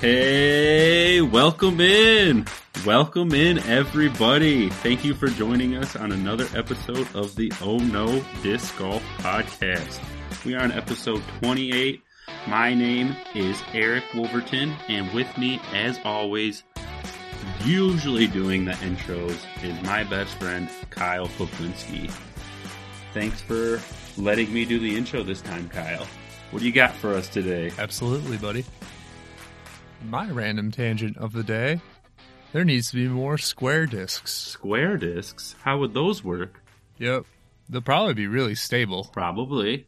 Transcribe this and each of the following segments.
Hey, welcome in. Welcome in, everybody. Thank you for joining us on another episode of the Oh No Disc Golf Podcast. We are on episode 28. My name is Eric Wolverton, and with me, as always, usually doing the intros, is my best friend, Kyle Poplinski. Thanks for letting me do the intro this time, Kyle. What do you got for us today? Absolutely, buddy. My random tangent of the day there needs to be more square discs. Square discs? How would those work? Yep. They'll probably be really stable. Probably.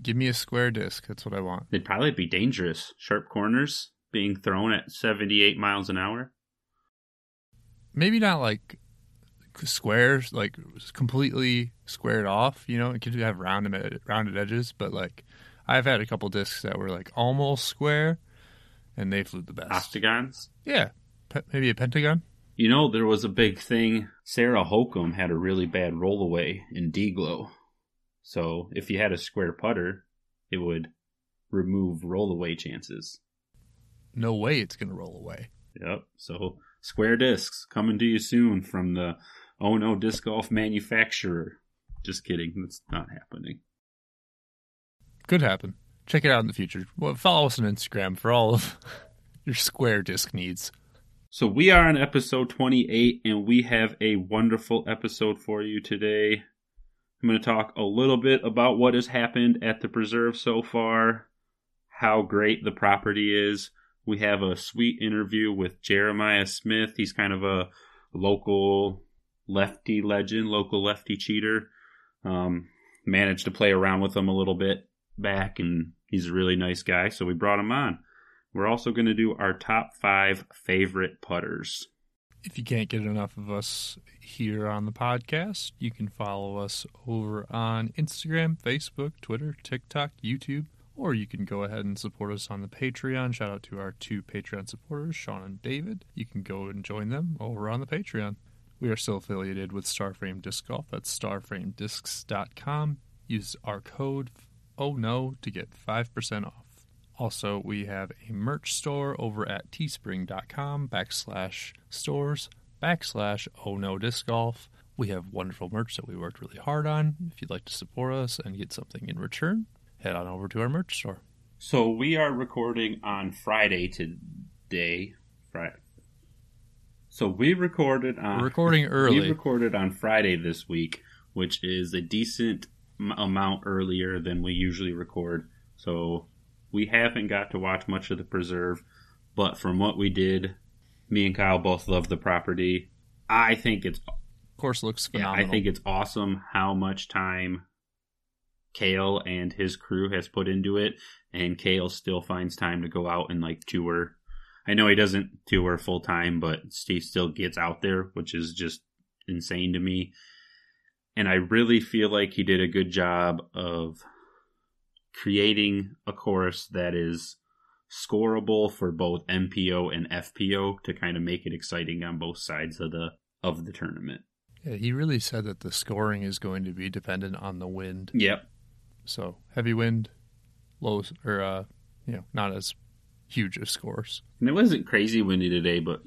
Give me a square disc. That's what I want. They'd probably be dangerous. Sharp corners being thrown at 78 miles an hour. Maybe not like squares, like completely squared off. You know, it could have rounded rounded edges, but like I've had a couple discs that were like almost square, and they flew the best. Octagons? Yeah, Pe- maybe a pentagon. You know, there was a big thing. Sarah Hokom had a really bad rollaway in D-Glow. So if you had a square putter, it would remove rollaway chances. No way it's gonna roll away. Yep. So square discs coming to you soon from the Oh No Disc Golf manufacturer. Just kidding. That's not happening. Could happen. Check it out in the future. Well, follow us on Instagram for all of your square disc needs. So we are on episode 28 and we have a wonderful episode for you today. I'm going to talk a little bit about what has happened at the preserve so far, how great the property is. We have a sweet interview with Jeremiah Smith. He's kind of a local lefty legend, local lefty cheater. Um, managed to play around with him a little bit back, and he's a really nice guy, so we brought him on. We're also going to do our top five favorite putters. If you can't get enough of us here on the podcast, you can follow us over on Instagram, Facebook, Twitter, TikTok, YouTube, or you can go ahead and support us on the Patreon. Shout out to our two Patreon supporters, Sean and David. You can go and join them over on the Patreon. We are still affiliated with Starframe Disc Golf. That's starframediscs.com. Use our code Oh No to get 5% off. Also, we have a merch store over at teespring.com backslash stores backslash Oh No Disc Golf. We have wonderful merch that we worked really hard on. If you'd like to support us and get something in return, head on over to our merch store. So we are recording on Friday today. Friday. So we recorded on We're recording early. We recorded on Friday this week, which is a decent amount earlier than we usually record. So we haven't got to watch much of the preserve, but from what we did, me and Kyle both love the property. I think it's of course, looks yeah. I think it's awesome how much time Cale and his crew has put into it, and Cale still finds time to go out and like tour. I know he doesn't tour full time, but Steve still gets out there, which is just insane to me. And I really feel like he did a good job of creating a course that is scoreable for both MPO and FPO to kind of make it exciting on both sides of the of the tournament. Yeah, he really said that the scoring is going to be dependent on the wind. Yep. So heavy wind, low or uh, you know, not as huge of scores. And it wasn't crazy windy today, but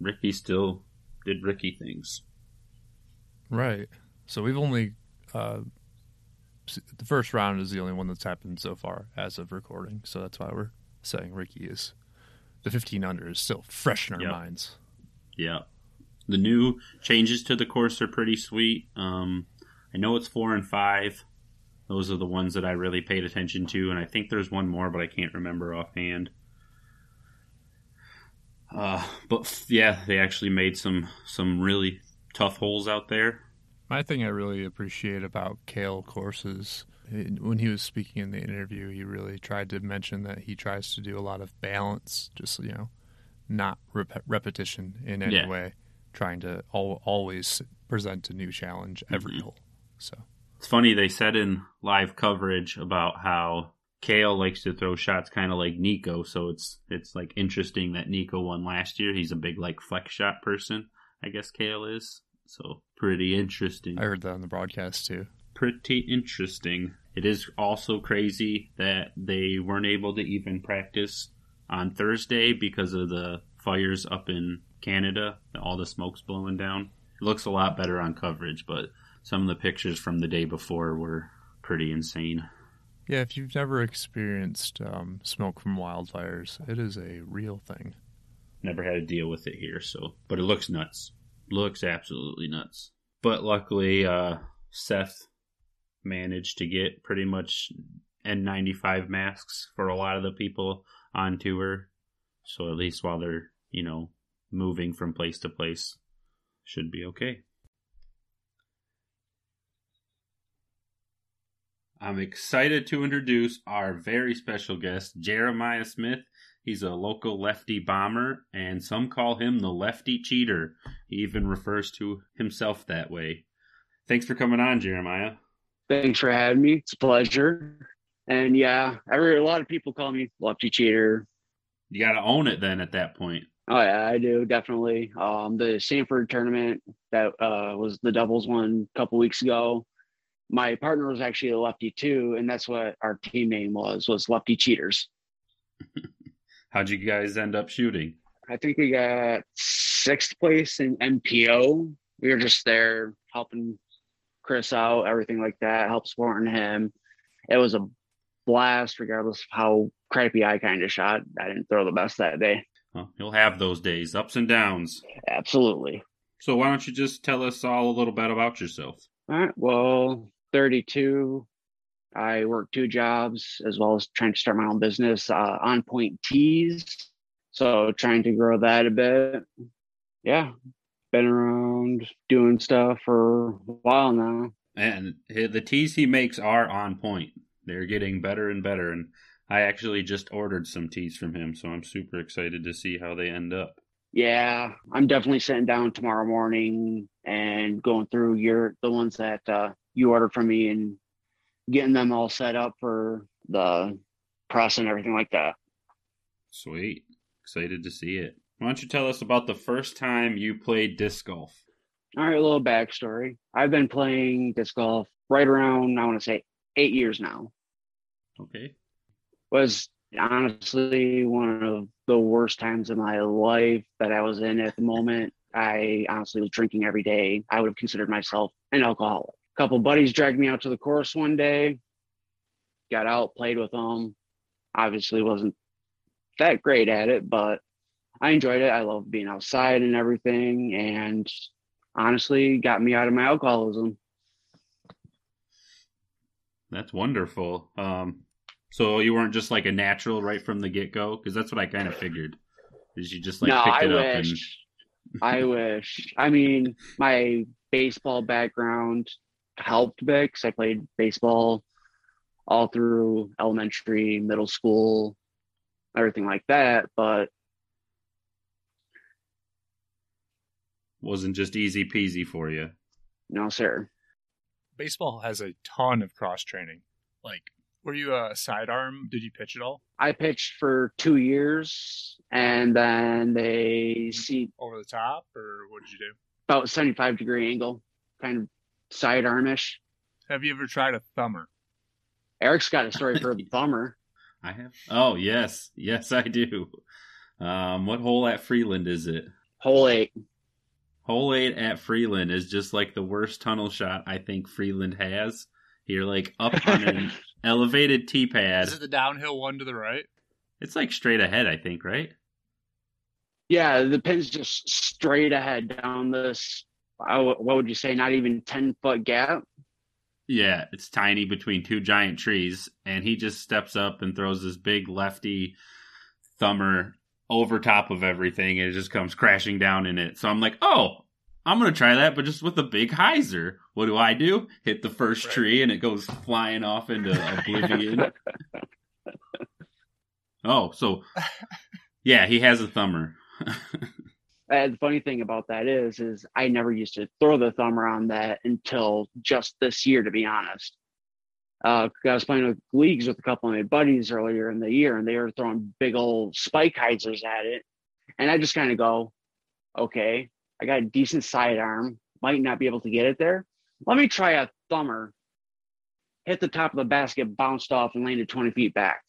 Ricky still did Ricky things. Right. So we've only uh, the first round is the only one that's happened so far as of recording. So that's why we're saying Ricky is the 15 under is still fresh in our Yep. minds. Yeah. The new changes to the course are pretty sweet. Um, I know it's four and five. Those are the ones that I really paid attention to, and I think there's one more, but I can't remember offhand. Uh, but yeah, they actually made some some really tough holes out there. My thing I really appreciate about Cale courses, when he was speaking in the interview, he really tried to mention that he tries to do a lot of balance, just you know, not rep- repetition in any Yeah. way, trying to al- always present a new challenge every Mhm. hole. So It's funny they said in live coverage about how Cale likes to throw shots kind of like Nico, so it's it's like interesting that Nico won last year. He's a big like flex shot person, I guess Cale is. So pretty interesting. I heard that on the broadcast too. Pretty interesting. It is also crazy that they weren't able to even practice on Thursday because of the fires up in Canada, all the smoke's blowing down. It looks a lot better on coverage, but some of the pictures from the day before were pretty insane. Yeah, if you've never experienced um, smoke from wildfires, it is a real thing. Never had to deal with it here, so but it looks nuts. Looks absolutely nuts. But luckily, uh, Seth managed to get pretty much N95 masks for a lot of the people on tour. So at least while they're, you know, moving from place to place, should be okay. I'm excited to introduce our very special guest, Jeremiah Smith. He's a local lefty bomber, and some call him the lefty cheater. He even refers to himself that way. Thanks for coming on, Jeremiah. Thanks for having me. It's a pleasure. And yeah, every a lot of people call me lefty cheater. You got to own it then at that point. Oh yeah, I do definitely. Um, the Sanford tournament that uh, was the doubles one a couple weeks ago. My partner was actually a lefty too, and that's what our team name was was Lefty Cheaters. How'd you guys end up shooting? I think we got sixth place in MPO. We were just there helping Chris out, everything like that, help supporting him. It was a blast, regardless of how crappy I kind of shot. I didn't throw the best that day. Well, you'll have those days, ups and downs. Absolutely. So why don't you just tell us all a little bit about yourself? All right. Well, 32. I work two jobs as well as trying to start my own business, uh, on point tees. So trying to grow that a bit. Yeah. Been around doing stuff for a while now. And the tees he makes are on point. They're getting better and better. And I actually just ordered some tees from him, so I'm super excited to see how they end up. Yeah, I'm definitely sitting down tomorrow morning and going through your the ones that uh, you ordered from me and getting them all set up for the press and everything like that. Sweet. Excited to see it. Why don't you tell us about the first time you played disc golf? All right, a little backstory. I've been playing disc golf right around, I want to say, eight years now. Okay. Was honestly one of the worst times of my life that I was in at the moment. I honestly was drinking every day. I would have considered myself an alcoholic. A couple buddies dragged me out to the course one day. Got out, played with them. Obviously, wasn't that great at it, but I enjoyed it. I love being outside and everything, and honestly, got me out of my alcoholism. That's wonderful. Um, so you weren't just like a natural right from the get go, because that's what I kind of figured. Is you just like no, picked I it up wish. I wish. I mean, my baseball background helped bit because I played baseball all through elementary, middle school, everything like that. But wasn't just easy peasy for you. no, sir. Baseball has a ton of cross training. Like, were you a sidearm? Did you pitch at all? I pitched for two years, and then they see Over the top, or what did you do? about seventy-five degree angle, kind of sidearmish. Have you ever tried a thumber? Eric's got a story for the bummer. I have. Oh yes, yes I do. Um, what hole at Freeland is it? Hole eight. Hole eight at Freeland is just like the worst tunnel shot I think Freeland has. You're like up on an elevated tee pad. Is it the downhill one to the right? It's like straight ahead, I think, right? Yeah, the pin's just straight ahead down this. I w- What would you say? Not even ten foot gap. Yeah, it's tiny between two giant trees, and he just steps up and throws this big lefty thumber over top of everything, and it just comes crashing down in it. So I'm like, oh, I'm gonna try that, but just with a big hyzer. What do I do? Hit the first tree, and it goes flying off into oblivion. oh, so yeah, he has a thumber. Uh, the funny thing about that is, is I never used to throw the thumber on that until just this year, to be honest. Uh, I was playing with leagues with a couple of my buddies earlier in the year, and they were throwing big old spike hyzers at it, and I just kind of go, "Okay, I got a decent sidearm, might not be able to get it there. Let me try a thumber." Hit the top of the basket, bounced off, and landed twenty feet back.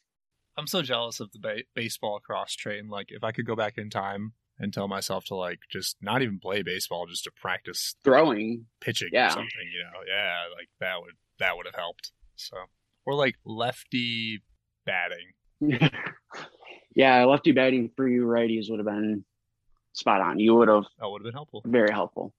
I'm so jealous of the ba- baseball cross train. Like, if I could go back in time and tell myself to like just not even play baseball, just to practice Throwing. pitching Yeah. or something, you know, yeah, like that would that would have helped. So, or like lefty batting. yeah, lefty batting for you righties would have been spot on. You would have That would have been helpful. very helpful.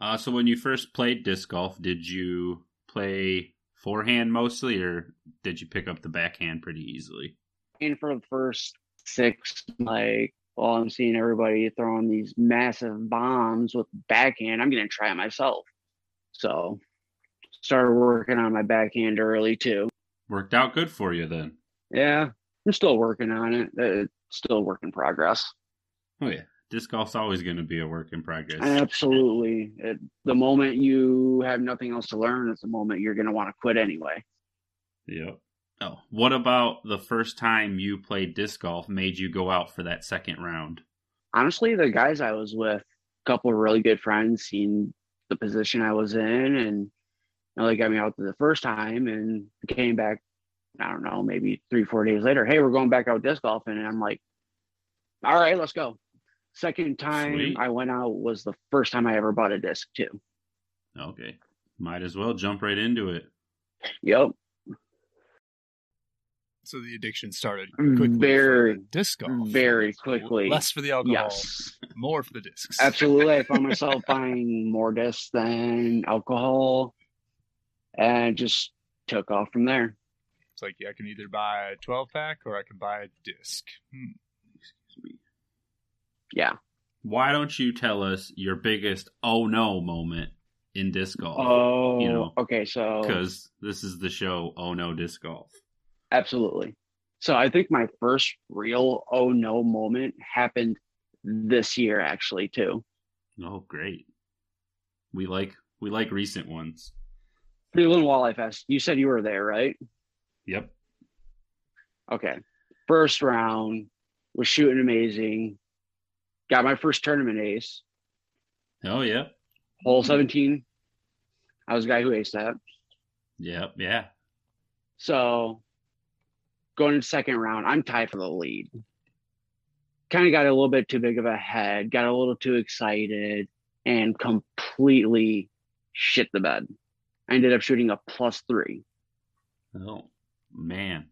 Uh, so when you first played disc golf, did you play forehand mostly, or did you pick up the backhand pretty easily? And for the first six, like, well, I'm seeing everybody throwing these massive bombs with backhand. I'm going to try it myself. So, started working on my backhand early too. Worked out good for you then. Yeah, I'm still working on it. Uh, It's still a work in progress. Oh yeah, disc golf's always going to be a work in progress. Absolutely. It, the moment you have nothing else to learn, it's the moment you're going to want to quit anyway. Yep. Oh, what about the first time you played disc golf made you go out for that second round? Honestly, the guys I was with, a couple of really good friends, seen the position I was in, and you know, they got me out the first time and came back. I don't know, maybe three, four days later. Hey, we're going back out disc golfing, and I'm like, all right, let's go. Second time Sweet. I went out was the first time I ever bought a disc too. Okay, might as well jump right into it. Yep. So the addiction started Mm, quickly. Very, for disc golf. very quickly. Less for the alcohol, Yes. more for the discs. Absolutely. I found myself buying more discs than alcohol and just took off from there. It's like I can either buy a 12 pack or I can buy a disc. Hmm. Excuse me. Yeah. Why don't you tell us your biggest oh no moment in disc golf? Oh, you know, okay. So, Because this is the show Oh No Disc Golf. Absolutely. So, I think my first real oh no moment happened this year, actually, too. Oh, great. We like we like recent ones. Cleveland Walleye Fest. You said you were there, right? Yep. Okay. First round was shooting amazing. Got my first tournament ace. Oh yeah. Hole 17. I was the guy who aced that. Yep. Yeah. So going into second round, I'm tied for the lead. Kind of got a little bit too big of a head, got a little too excited, and completely shit the bed. I ended up shooting a plus three. Oh man.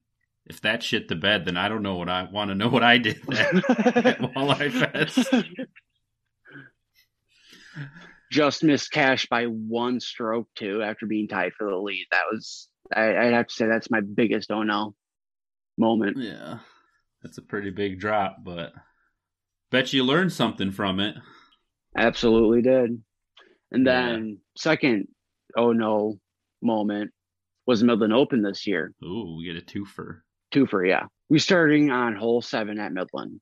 If that shit the bed, then I don't know what I want to know what I did at Walleye Fest. Just missed cash by one stroke too after being tied for the lead. That was I, I'd have to say that's my biggest oh no moment. Yeah. That's a pretty big drop, but bet you learned something from it. Absolutely did. And Yeah. then second oh no moment was Midland Open this year. Ooh, we get a twofer. Two for yeah. We starting on hole seven at Midland.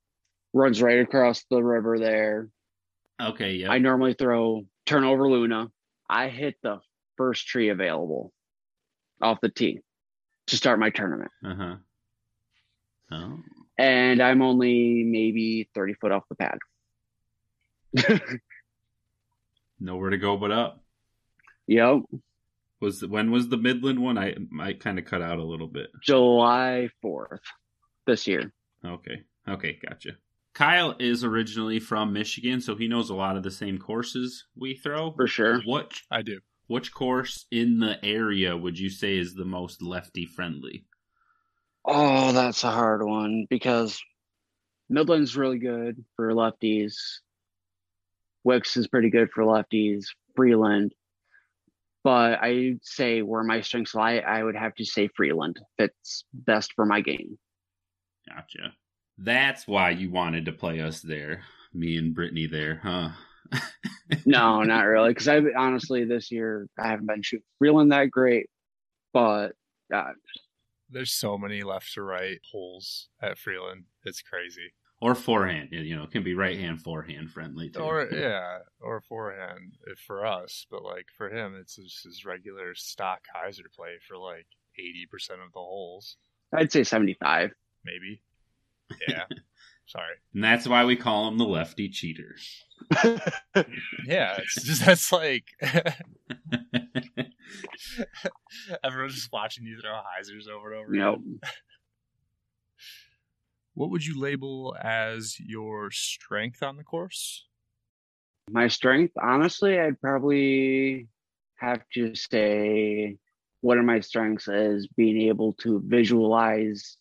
Runs right across the river there. Okay, yeah. I normally throw turnover Luna. I hit the first tree available off the tee to start my tournament. Uh huh. Oh. And I'm only maybe 30 foot off the pad. Nowhere to go but up. yep. Was when was the Midland one? I I kind of cut out a little bit. July 4th this year. Okay. Okay, gotcha. Kyle is originally from Michigan, so he knows a lot of the same courses we throw. For sure. What I do. which course in the area would you say is the most lefty friendly? Oh, that's a hard one because Midland's really good for lefties. Wickes is pretty good for lefties. Freeland. But I'd say where my strengths lie, I would have to say Freeland fits best for my game. Gotcha. That's why you wanted to play us there, me and Brittany there, huh? No, not really. Because I honestly this year I haven't been shooting Freeland that great, but uh, There's so many left to right holes at Freeland. It's crazy. or forehand, you know, it can be right hand, forehand friendly too. Or yeah, or forehand if for us, but like for him, it's just his regular stock hyzer play for like eighty percent of the holes, I'd say seventy-five. maybe. Yeah. Sorry. and that's why we call him the lefty cheater. Yeah, it's just that's like everyone's just watching you throw hyzers over and over. Nope. again. What would you label as your strength on the course? My strength, honestly, I'd probably have to say one of my strengths is being able to visualize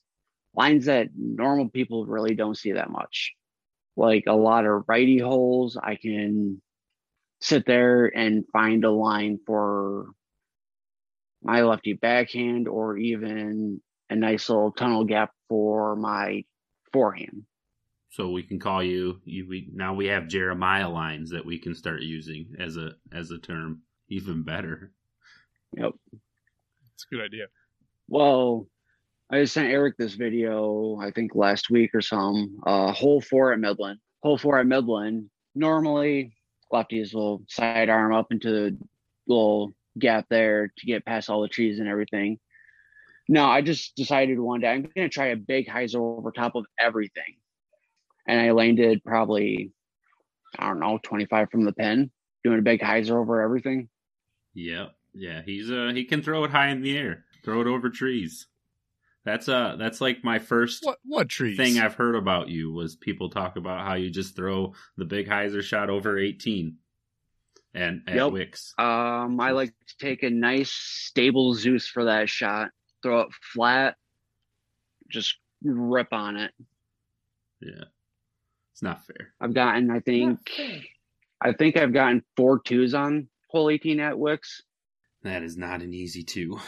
lines that normal people really don't see that much. Like a lot of righty holes, I can sit there and find a line for my lefty backhand or even a nice little tunnel gap for my forehand. So we can call you. you we, now we have Jeremiah lines that we can start using as a as a term. Even better. Yep. It's a good idea. Well, I sent Eric this video, I think last week or some. Uh, hole four at Midland. Hole four at Midland. Normally, lefties will sidearm up into the little gap there to get past all the trees and everything. No, I just decided one day I'm going to try a big hyzer over top of everything. And I landed probably, I don't know, 25 from the pin, doing a big hyzer over everything. Yep. Yeah, he's uh he can throw it high in the air, throw it over trees. That's uh that's like my first What what trees? thing I've heard about you was people talk about how you just throw the big hyzer shot over 18 and at Yep. Wickes. Um, I like to take a nice stable Zeus for that shot, throw it flat, just rip on it. Yeah. It's not fair. I've gotten, I think, I think I've gotten four twos on hole 18 at Wickes. That is not an easy two.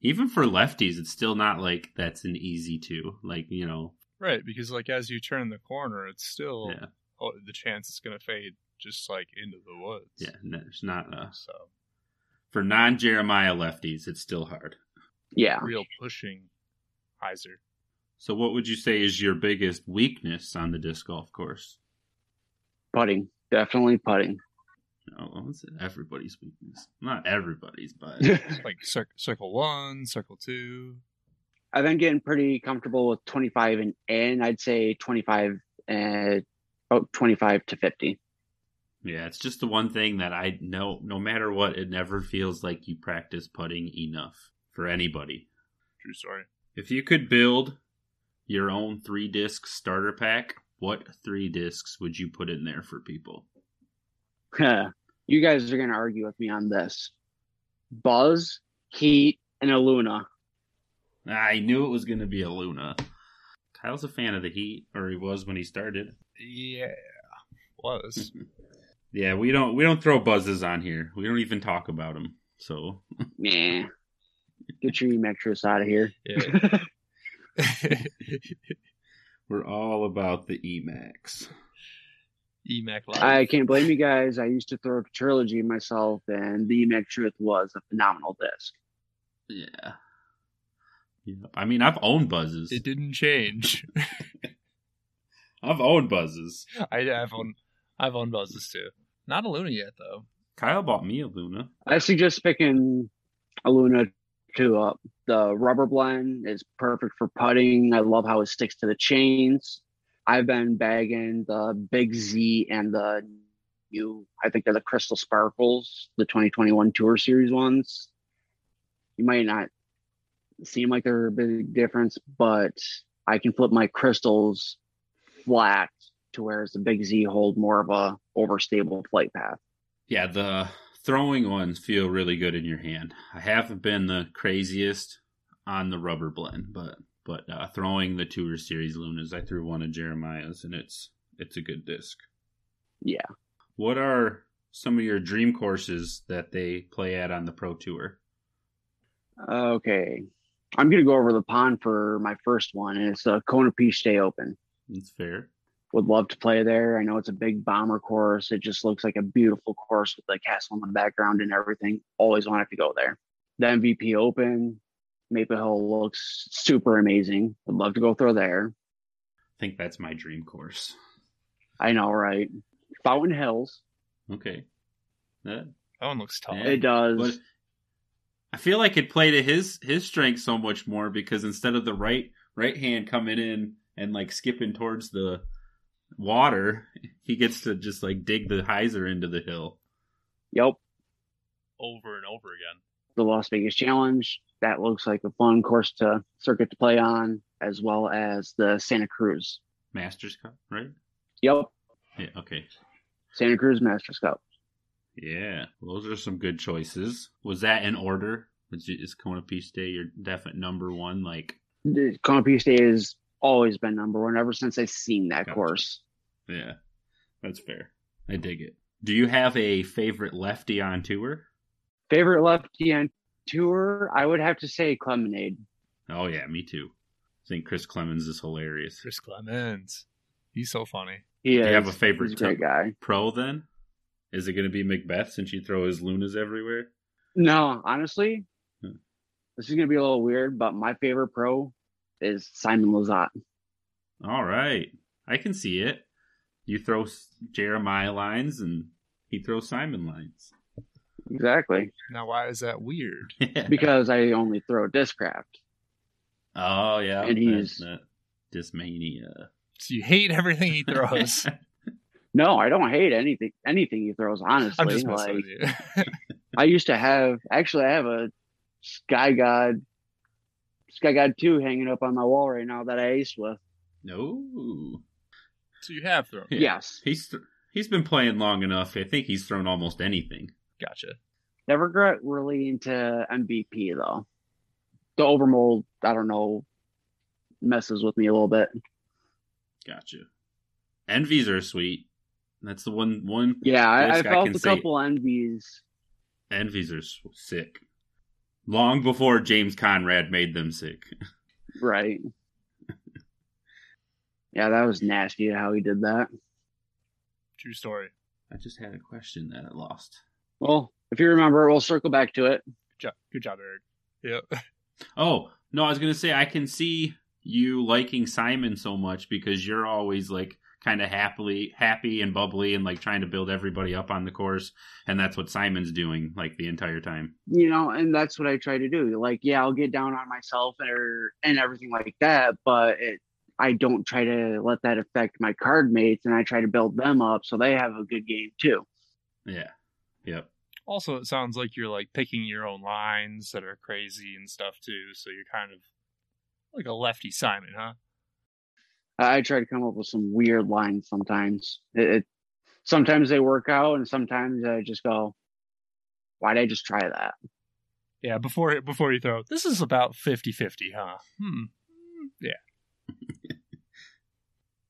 Even for lefties, it's still not like that's an easy two. Like, you know, Right, because like as you turn the corner, it's still yeah. oh, the chance it's going to fade just like into the woods. Yeah, no, it's not uh So for non Jeremiah lefties, it's still hard. Yeah. real pushing hyzer. So what would you say is your biggest weakness on the disc golf course? Putting. Definitely putting. No, it's everybody's weakness. Not everybody's, but Like cir- circle one, circle two. I've been getting pretty comfortable with 25 and in. I'd say 25 and about 25 to 50. Yeah, it's just the one thing that I know no matter what, it never feels like you practice putting enough for anybody. True story. If you could build your own three disc starter pack, what three discs would you put in there for people? you guys are going to argue with me on this. Buzz, Heat, and a Luna. I knew it was going to be a Luna. Kyle's a fan of the Heat, or he was when he started. Yeah, was. Yeah, we don't we don't throw buzzes on here. We don't even talk about them. So Nah. Get your Emetris out of here. Yeah. we're all about the Emax. Emac Live. I can't blame you guys. I used to throw a trilogy myself, and the Emac Truth was a phenomenal disc. Yeah. Yeah. I mean, I've owned buzzes. it didn't change. I've owned buzzes. I have on I've owned buzzes too. Not a Luna yet though. Kyle bought me a Luna. I suggest picking a Luna 2 up. Uh, the rubber blend is perfect for putting. I love how it sticks to the chains. I've been bagging the Big Z and the new, I think they're the Crystal Sparkles, the 2021 Tour Series ones. You might not seem like they're a big difference, but I can flip my crystals flat to whereas the Big Z hold more of a overstable flight path. Yeah, the throwing ones feel really good in your hand. I haven't been the craziest on the rubber blend, but but uh, throwing the Tour Series Lunas, I threw one of Jeremiah's, and it's it's a good disc. Yeah. What are some of your dream courses that they play at on the Pro Tour? Okay. I'm going to go over the pond for my first one, and it's the Konopiste Day Open. That's fair. Would love to play there. I know it's a big bomber course. It just looks like a beautiful course with the castle in the background and everything. Always wanted to go there. The MVP Open, Maple Hill looks super amazing. Would love to go through there. I think that's my dream course. I know, right? Fountain Hills. Okay. That, That one looks tough. Yeah. It does. but I feel like it played to his his strength so much more because instead of the right right hand coming in and like skipping towards the water, he gets to just like dig the hyzer into the hill. Yep. Over and over again. the Las Vegas Challenge. That looks like a fun course to circuit to play on, as well as the Santa Cruz. Masters Cup, right? Yep, Yeah. Okay. Santa Cruz Masters Cup. Yeah, those are some good choices. Was that in order? Was is Konopiste Day your definite number one? Like, The Konopiste Day has always been number one ever since I've seen that Gotcha. course. yeah, that's fair. I dig it. Do you have a favorite lefty on tour? Favorite lefty on tour, I would have to say Clemonade. Oh yeah, me too. I think Chris Clemons is hilarious. Chris Clemons. He's so funny. He Do is. you have a favorite He's a great guy. pro then? Is it going to be McBeth since you throw his lunas everywhere? No, honestly, Hmm. this is gonna be a little weird, but my favorite pro is Simon Lizotte. All right, I can see it. You throw Jeremiah lines, and he throws Simon lines. Exactly. Now, why is that weird? Because I only throw Discraft. oh yeah, And he's- that, that Discmania. So you hate everything he throws. No, I don't hate anything anything he throws, honestly. I'm just messing like with you. I used to have actually I have a Sky God Sky God 2 hanging up on my wall right now that I ace with. no. so you have thrown. Yeah. Yes. He's th- he's been playing long enough. I think he's thrown almost anything. Gotcha. Never got really into MVP though. The overmold, I don't know, messes with me a little bit. Gotcha. Envies are sweet. That's the one one Yeah, I, I Disc, I felt can a say- couple envies. envies are sick. Long before James Conrad made them sick. Right. yeah, that was nasty how he did that. True story. I just had a question that I lost. Well, if you remember, we'll circle back to it. Good job, Good job Eric. Yep. Oh, no, I was going to say I can see you liking Simon so much because you're always like kind of happily happy and bubbly and like trying to build everybody up on the course and that's what Simon's doing like the entire time. You know, and that's what I try to do. Like, yeah, I'll get down on myself or er, and everything like that, but it I don't try to let that affect my card mates and I try to build them up so they have a good game too. Yeah. Yep. Also, it sounds like you're like picking your own lines that are crazy and stuff too. So you're kind of like a lefty Simon, huh? I I try to come up with some weird lines sometimes. It, it sometimes they work out and sometimes I just go, why'd I just try that? Yeah. Before before you throw, this is about 50-50, huh? Hmm. Yeah.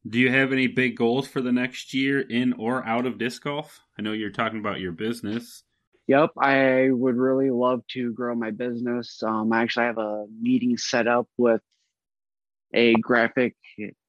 Do you have any big goals for the next year in or out of disc golf? I know you're talking about your business. Yep, I would really love to grow my business. Um, I actually have a meeting set up with a graphic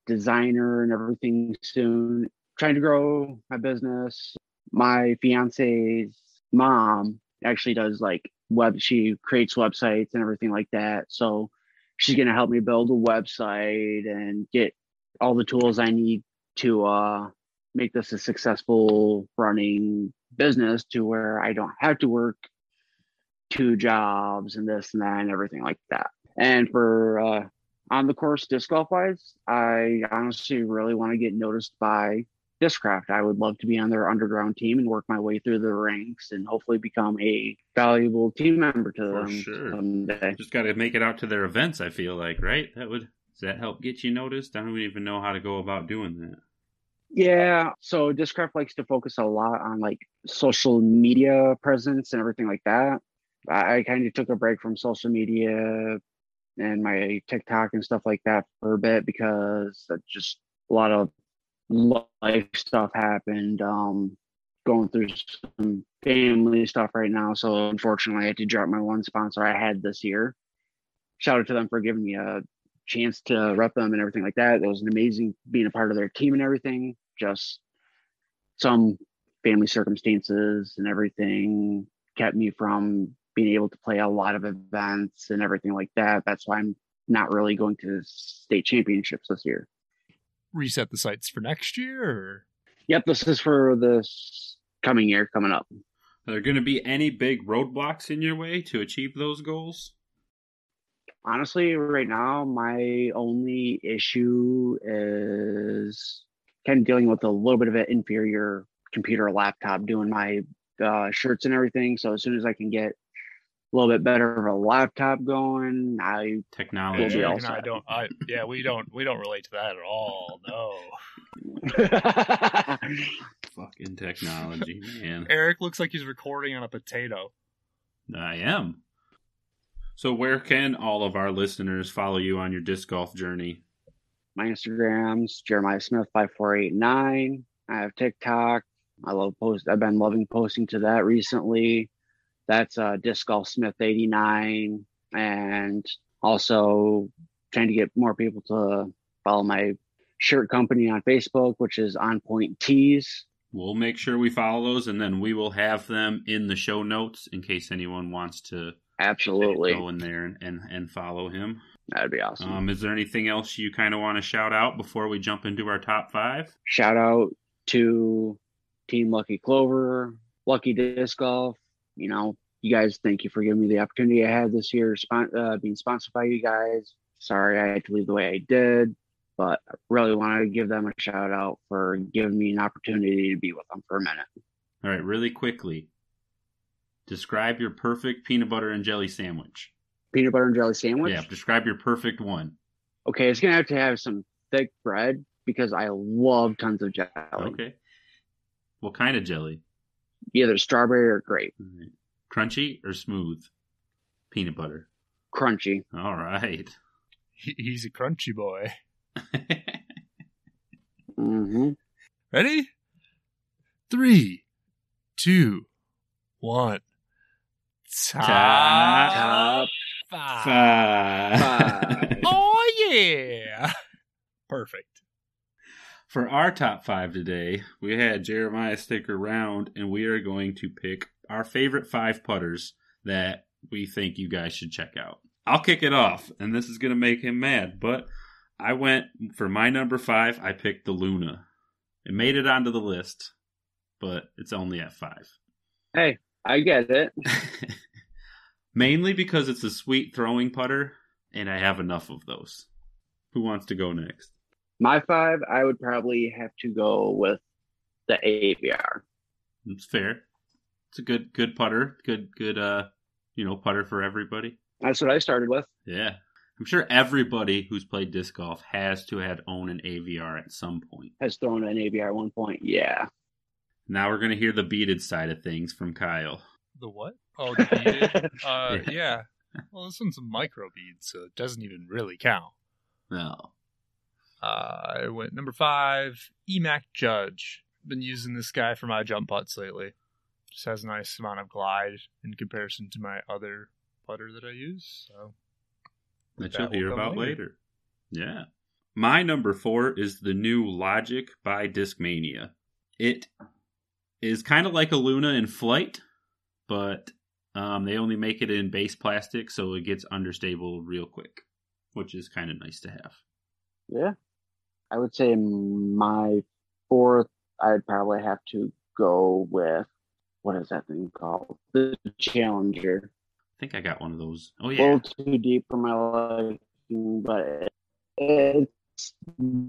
designer and everything soon. Trying to grow my business. My fiance's mom actually does like web. She creates websites and everything like that. So she's gonna help me build a website and get all the tools I need to uh, make this a successful running business to where I don't have to work two jobs and this and that and everything like that. And for uh, on the course disc golf wise, I honestly really want to get noticed by Discraft. I would love to be on their underground team and work my way through the ranks and hopefully become a valuable team member to For them sure. someday. Just got to make it out to their events, I feel like, right? That would does that help get you noticed? I don't even know how to go about doing that. Yeah, so Discraft likes to focus a lot on like social media presence and everything like that. I, I kind of took a break from social media and my TikTok and stuff like that for a bit because just a lot of life stuff happened. Um, going through some family stuff right now, so unfortunately, I had to drop my one sponsor I had this year. Shout out to them for giving me a chance to rep them and everything like that. It was an amazing being a part of their team and everything. Just some family circumstances and everything kept me from being able to play a lot of events and everything like that. That's why I'm not really going to state championships this year. Reset the sites for next year, or Yep, this is for this coming year coming up. Are there going to be any big roadblocks in your way to achieve those goals? honestly, right now, my only issue is kind of dealing with a little bit of an inferior computer laptop doing my uh, shirts and everything. So as soon as I can get little bit better of a laptop going, I Yeah, Technology. We'll be all Eric and I don't. I, yeah, we don't. We don't relate to that at all. No. Fucking technology, man. Eric looks like he's recording on a potato. I am. So, where can all of our listeners follow you on your disc golf journey? my Instagrams, Jeremiah Smith five four eight nine. I have TikTok. I love post. I've been loving posting to that recently. That's uh, Disc Golf Smith eighty nine, and also trying to get more people to follow my shirt company on Facebook, which is On Point Tees. We'll make sure we follow those, and then we will have them in the show notes in case anyone wants to Absolutely, go in there and, and, and follow him. that'd be awesome. Um, is there anything else you kind of want to shout out before we jump into our top five? Shout out to Team Lucky Clover, Lucky Disc Golf. You know, you guys, thank you for giving me the opportunity I had this year, uh, being sponsored by you guys. Sorry I had to leave the way I did, but I really want to give them a shout out for giving me an opportunity to be with them for a minute. All right, really quickly. Describe your perfect peanut butter and jelly sandwich. Peanut butter and jelly sandwich. Yeah, describe your perfect one. Okay, it's gonna have to have some thick bread because I love tons of jelly, Okay. What kind of jelly? Either strawberry or grape, All right. Crunchy or smooth? Peanut butter. crunchy. All right. He, he's a crunchy boy. hmm Ready? Three, two, one. Top, Top five. five. Oh yeah! Perfect. For our top five today, we had Jeremiah stick around, and we are going to pick our favorite five putters that we think you guys should check out. I'll kick it off, and this is going to make him mad, but I went for my number five, I picked the Luna. It made it onto the list, but it's only at five. Hey, I get it. Mainly because it's a sweet throwing putter, and I have enough of those. Who wants to go next? My five, I would probably have to go with the Aviar. It's fair. It's a good good putter. Good good uh you know putter for everybody. That's what I started with. Yeah. I'm sure everybody who's played disc golf has to have owned an Aviar at some point. Has thrown an AVR at one point. Yeah. Now we're gonna hear the beaded side of things from Kyle. The what? Oh, the beaded? Uh, Yeah. yeah. Well, this one's a micro bead, so it doesn't even really count. No. Uh, I went number five, Emac Judge. Been using this guy for my jump putts lately. Just has a nice amount of glide in comparison to my other putter that I use. So That That you'll hear about later. later. Yeah. My number four is the new Logic by Discmania. It is kind of like a Luna in flight, but um, they only make it in base plastic, so it gets understable real quick, which is kind of nice to have. Yeah. I would say my fourth, I'd probably have to go with what is that thing called? The Challenger. I think I got one of those. Oh A yeah, little too deep for my liking, but it, it's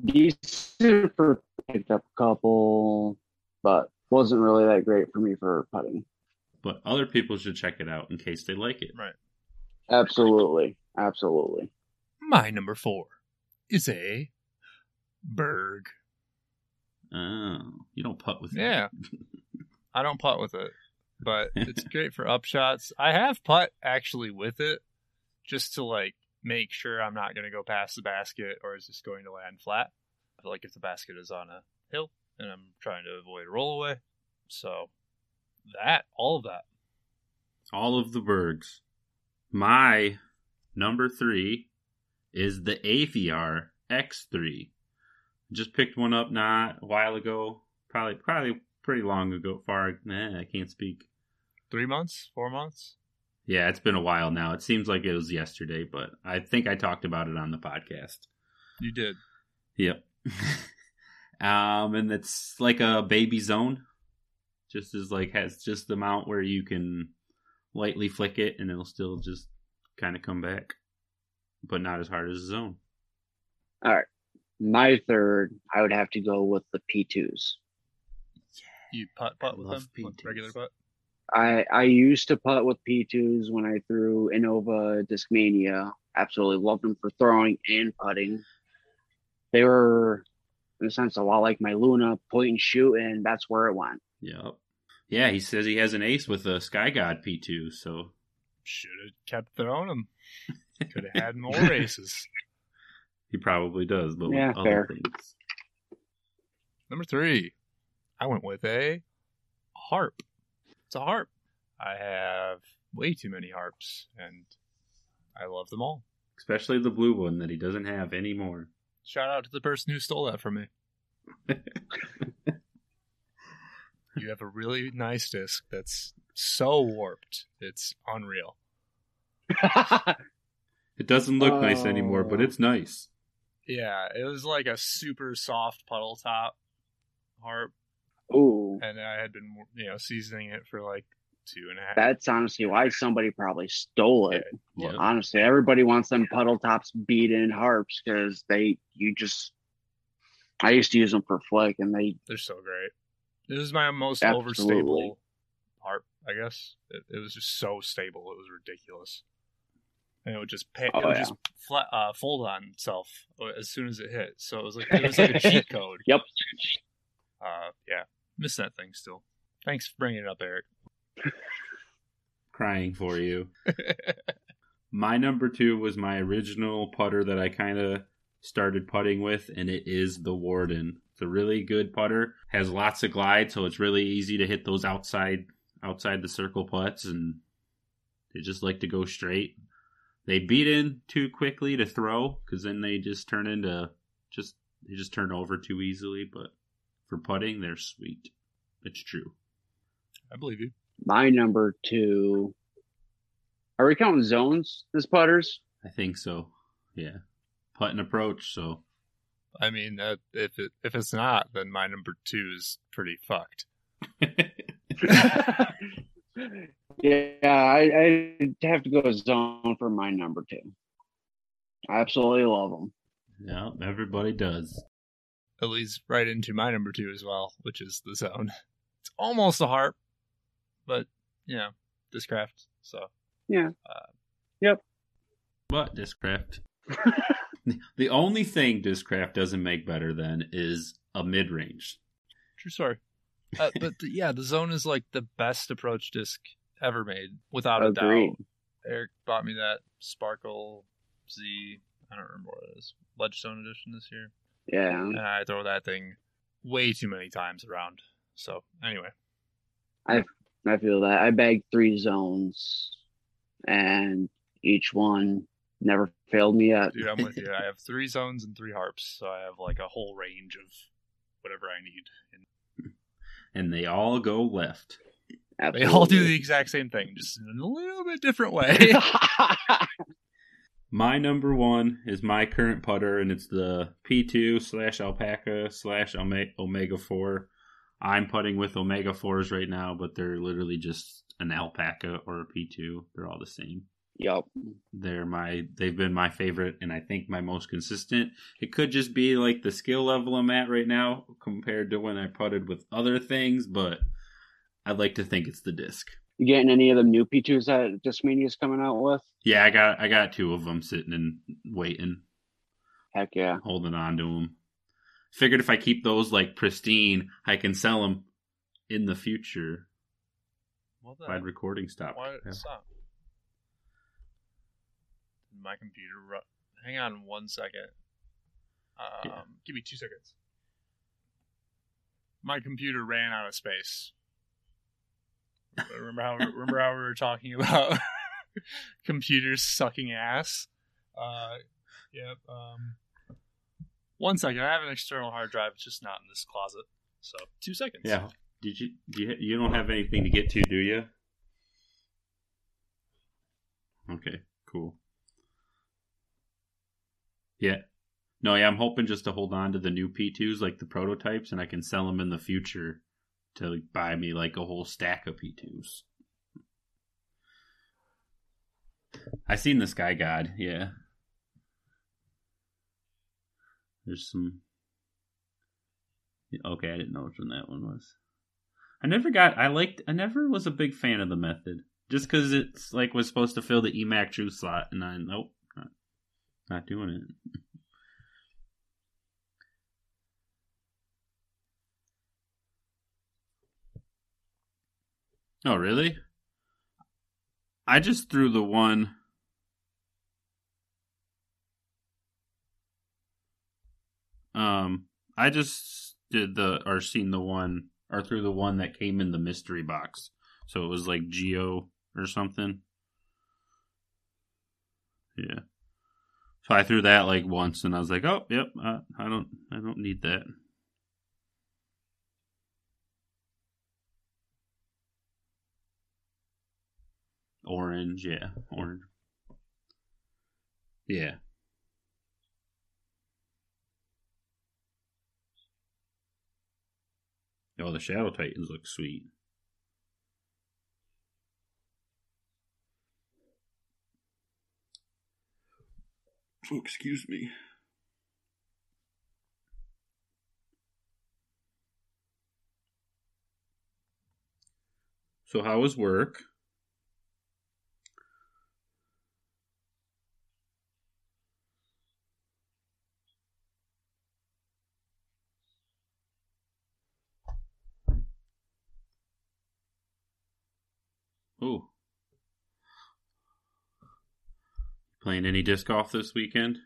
decent for picked up a couple, but wasn't really that great for me for putting. but other people should check it out in case they like it. right. Absolutely. Absolutely. My number four is a Berg. Oh, you don't putt with it. Yeah. I don't putt with it, but it's great for upshots. I have putt actually with it just to like make sure I'm not going to go past the basket or is this going to land flat. Like if the basket is on a hill and I'm trying to avoid a rollaway. So that, all of that. all of the Bergs. My number three is the Aviar X3. Just picked one up not a while ago. Probably, probably pretty long ago. Far, nah, I can't speak. Three months, four months. Yeah, it's been a while now. It seems like it was yesterday, but I think I talked about it on the podcast. You did. Yep. um, and it's like a baby zone. Just as like has just the amount where you can lightly flick it and it'll still just kind of come back, but not as hard as a zone. My third, I would have to go with the P2s. You putt putt with them, P2s. regular putt. I I used to putt with P2s when I threw Innova Discmania. Absolutely loved them for throwing and putting. They were, in a sense, a lot like my Luna point and shoot, and that's where it went. Yep. Yeah, he says he has an ace with a Sky God P2, so Should have kept throwing them. Could have had more aces. He probably does, but Yeah, with other fair. things. Number three, I went with a harp. It's a harp. I have way too many harps, and I love them all. Especially the blue one that he doesn't have anymore. Shout out to the person who stole that from me. you have a really nice disc that's so warped. It's unreal. It doesn't look nice anymore, but Oh. it's nice. Yeah, it was like a super soft puddle top harp, Ooh, and I had been, you know, seasoning it for like two and a half. that's honestly why somebody probably stole it. Yep. Honestly, everybody wants them puddle tops beat in harps because they you just. I used to use them for flick, and they They're so great. This is my most Absolutely. overstable harp, I guess. It, it was just so stable, it was ridiculous. And it would just pay, Oh, it would yeah. just flat, uh, fold on itself as soon as it hit. So it was like it was like a cheat code. Yep. Uh, yeah, miss that thing still. Thanks for bringing it up, Eric. Crying for you. My number two was my original putter that I kind of started putting with, and it is the Warden. It's a really good putter. Has lots of glide, so it's really easy to hit those outside outside the circle putts, and they just like to go straight. They beat in too quickly to throw, because then they just turn into just they just turn over too easily. But for putting, they're sweet. It's true. I believe you. my number two. Are we counting zones as putters? I think so. Yeah, putt and approach. So I mean, uh, if it if it's not, then my number two is pretty fucked. yeah, I, I have to go zone for my number two. I absolutely love them. yeah, everybody does. It leads right into my number two as well, which is the zone. It's almost a harp, but you know, discraft. So Yeah. Uh Yep. But Discraft. the only thing Discraft doesn't make better than is a mid range. true story. Uh, but the, yeah, the zone is like the best approach disc ever made, without a Agreed. doubt. Eric bought me that Sparkle Z. I don't remember what it is. Ledgestone edition this year, Yeah, and I throw that thing way too many times around. So anyway, I I feel that. I bagged three zones, and each one never failed me yet. dude, I'm with you. I have three zones and three harps, so I have like a whole range of whatever I need. And And they all go left. they all do the exact same thing, just in a little bit different way. My number one is my current putter, and it's the P2 slash Alpaca slash Ome- Omega 4. I'm putting with Omega 4s right now, but they're literally just an Alpaca or a P2. They're all the same. Yep. they're my they've been my favorite and I think my most consistent. It could just be like the skill level I'm at right now compared to when I putted with other things, but I'd like to think it's the disc. You getting any of the new P2s that Discmania's coming out with? Yeah, I got I got two of them sitting and waiting, Heck yeah. holding on to them. Figured if I keep those like pristine, I can sell them in the future. what the Why recording stop? Why Yeah. stop? My computer. Ru- Hang on one second. Um, Yeah. Give me two seconds. My computer ran out of space. remember how remember how we were talking about computers sucking ass? Uh, yep. Um, one second. I have an external hard drive. It's just not in this closet. So two seconds. Yeah. Did you do you, you don't have anything to get to, do you? Okay, cool. Yeah. No, yeah, I'm hoping just to hold on to the new P2s, like the prototypes, and I can sell them in the future to buy me like a whole stack of P2s. I seen the Sky God, yeah. There's some. Okay, I didn't know which one that one was. I never got. I liked. I never was a big fan of the method, just because it's like was supposed to fill the Emac Judge slot, and I nope, not, doing it. Oh, really? I just threw the one. Um, I just did the or seen the one or through the one that came in the mystery box. So it was like Geo or something. Yeah. So I threw that like once, and I was like, "Oh, yep, uh, I don't, I don't need that." Orange, yeah, orange. Yeah. Oh, the Shadow Titans look sweet. Oh, excuse me. So, how was work? Oh. Playing any disc golf this weekend?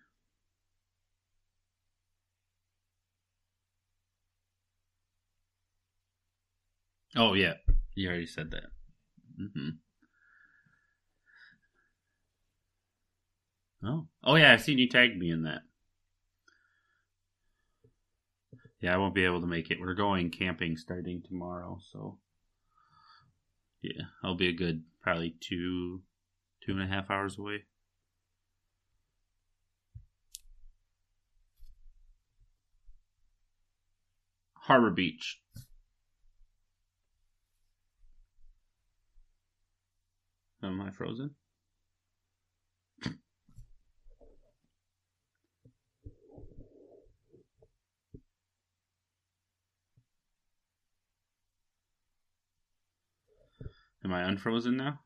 Oh yeah, you already said that. Mm-hmm. Oh, oh yeah, I've seen you tagged me in that. Yeah, I won't be able to make it. We're going camping starting tomorrow, so yeah, I'll be a good probably two, two and a half hours away. Harbor Beach. Am I frozen? Am I unfrozen now?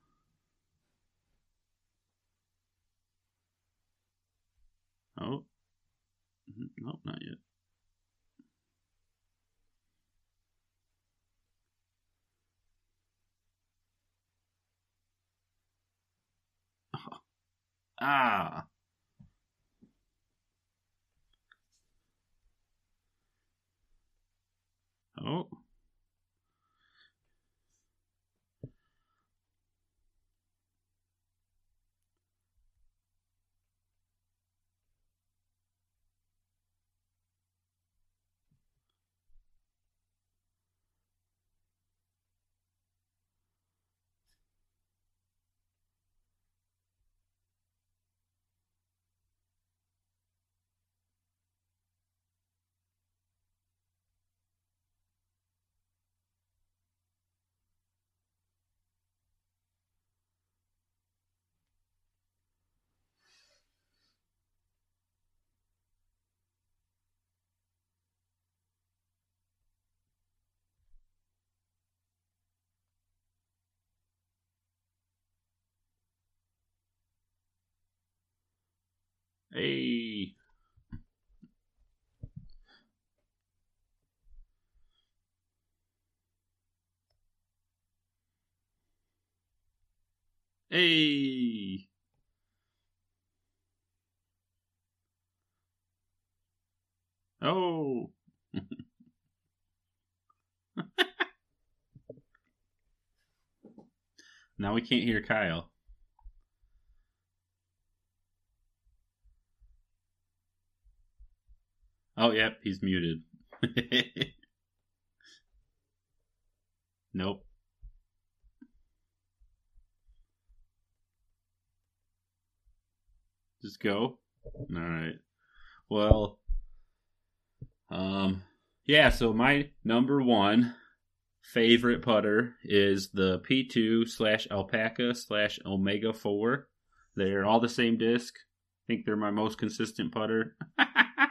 Oh. Mm-hmm. Nope, not yet. Oh. Ah. Oh. Hey. Hey. Oh. now we can't hear Kyle. Oh, yep, he's muted. nope. Just go. All right. Well, um, yeah. So my number one favorite putter is the P2 slash Alpaca slash Omega Four. They're all the same disc. I think they're my most consistent putter.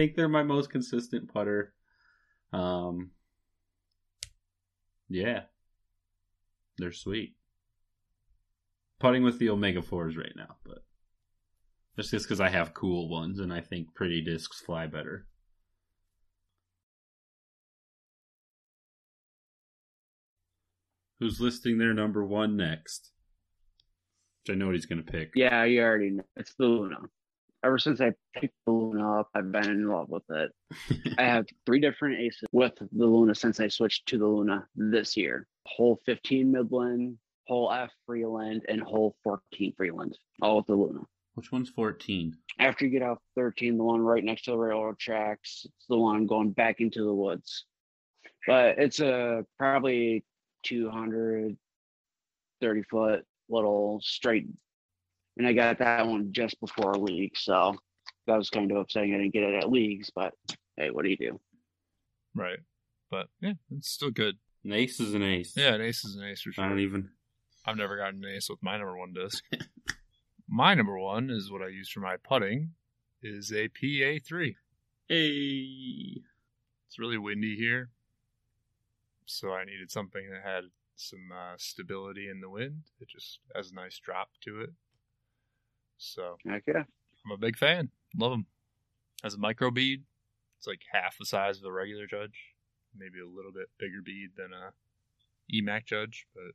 think they're my most consistent putter. Um, Yeah. They're sweet. Putting with the Omega 4s right now, but that's just because I have cool ones and I think pretty discs fly better. Who's listing their number one next? Which I know what he's going to pick. Yeah, you already know. It's Luna. Ever since I picked the Luna up, I've been in love with it. I have three different aces with the Luna since I switched to the Luna this year. Hole 15 Midland, hole F Freeland, and hole 14 Freeland, all with the Luna. Which one's 14? After you get off 13, the one right next to the railroad tracks, it's the one going back into the woods. But it's a probably 230 foot little straight. And I got that one just before league. So that was kind of upsetting. I didn't get it at leagues, but hey, what do you do? Right. But yeah, it's still good. An ace is an ace. Yeah, an ace is an ace for I sure. don't even. I've never gotten an ace with my number one disc. my number one is what I use for my putting, is a PA3. Hey. It's really windy here, so I needed something that had some uh, stability in the wind. It just has a nice drop to it. So Heck yeah. I'm a big fan. Love them. Has a micro bead. It's like half the size of a regular judge, maybe a little bit bigger bead than a EMAC judge, but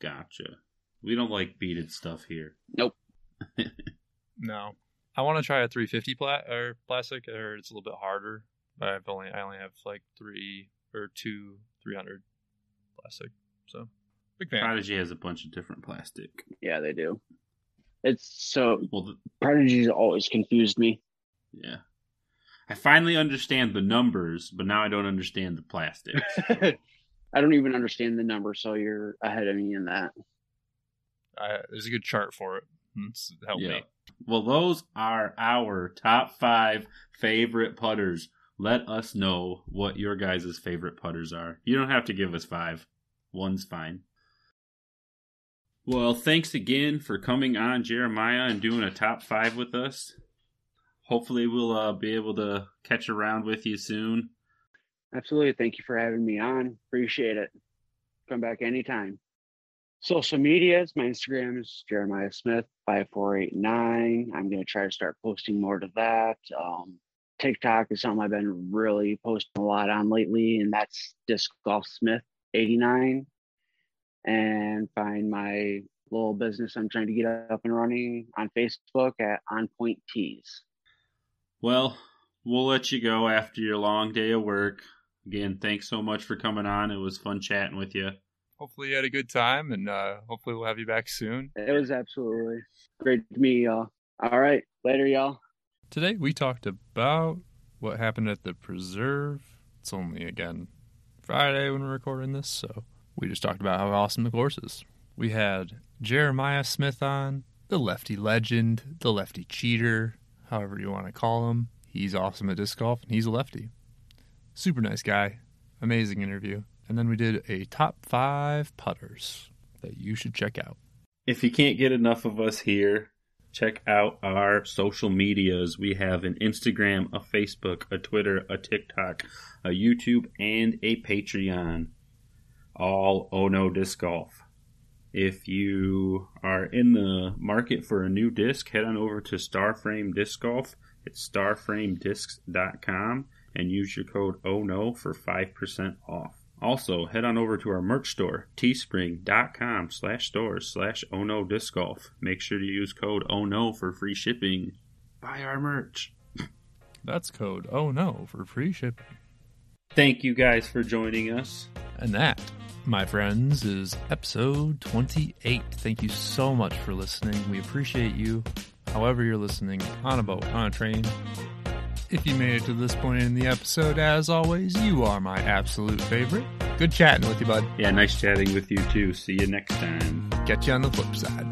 Gotcha. We don't like beaded stuff here. Nope. No, I want to try a 350 pla- or plastic. I heard it's a little bit harder, but I've only I only have like three or two 300 plastic. So big fan. Prodigy has a bunch of different plastic. Yeah, they do. It's so Well, the, Prodigy's always confused me. yeah. I finally understand the numbers, but now I don't understand the plastics. I don't even understand the number, so you're ahead of me in that. I, there's a good chart for it. It's helped Yeah. me. Well, those are our top five favorite putters. Let us know what your guys' favorite putters are. You don't have to give us five, one's fine. Well, thanks again for coming on, Jerimiah, and doing a top five with us. Hopefully, we'll uh, be able to catch around with you soon. Absolutely. Thank you for having me on. Appreciate it. Come back anytime. Social medias, my Instagram is Jerimiah Smith 5489. I'm going to try to start posting more to that. Um, TikTok is something I've been really posting a lot on lately, and that's Disc Golf Smith 89. And find my little business I'm trying to get up and running on Facebook at On Point Tees. Well, we'll let you go after your long day of work. Again, thanks so much for coming on. It was fun chatting with you. Hopefully you had a good time, and uh, hopefully we'll have you back soon. It was absolutely great to meet y'all. All right. Later, y'all. Today we talked about what happened at the preserve. It's only again Friday when we're recording this, so we just talked about how awesome the course is. We had Jerimiah Smith on, the lefty legend, the lefty cheater, however you want to call him. He's awesome at disc golf and he's a lefty. Super nice guy. Amazing interview. And then we did a top five putters that you should check out. If you can't get enough of us here, check out our social medias. We have an Instagram, a Facebook, a Twitter, a TikTok, a YouTube, and a Patreon. All Oh No Disc Golf. If you are in the market for a new disc, head on over to Starframe Disc Golf. It's starframediscs.com and use your code Oh No for 5% off. Also, head on over to our merch store, teespring.com slash stores slash oh no disc golf. Make sure to use code oh no for free shipping. Buy our merch. That's code Oh No for free shipping. Thank you guys for joining us. And that, my friends, is episode 28. Thank you so much for listening. We appreciate you, however, you're listening on a boat, on a train. If you made it to this point in the episode, as always, you are my absolute favorite. Good chatting with you, bud. Yeah, nice chatting with you too. See you next time. Catch you on the flip side.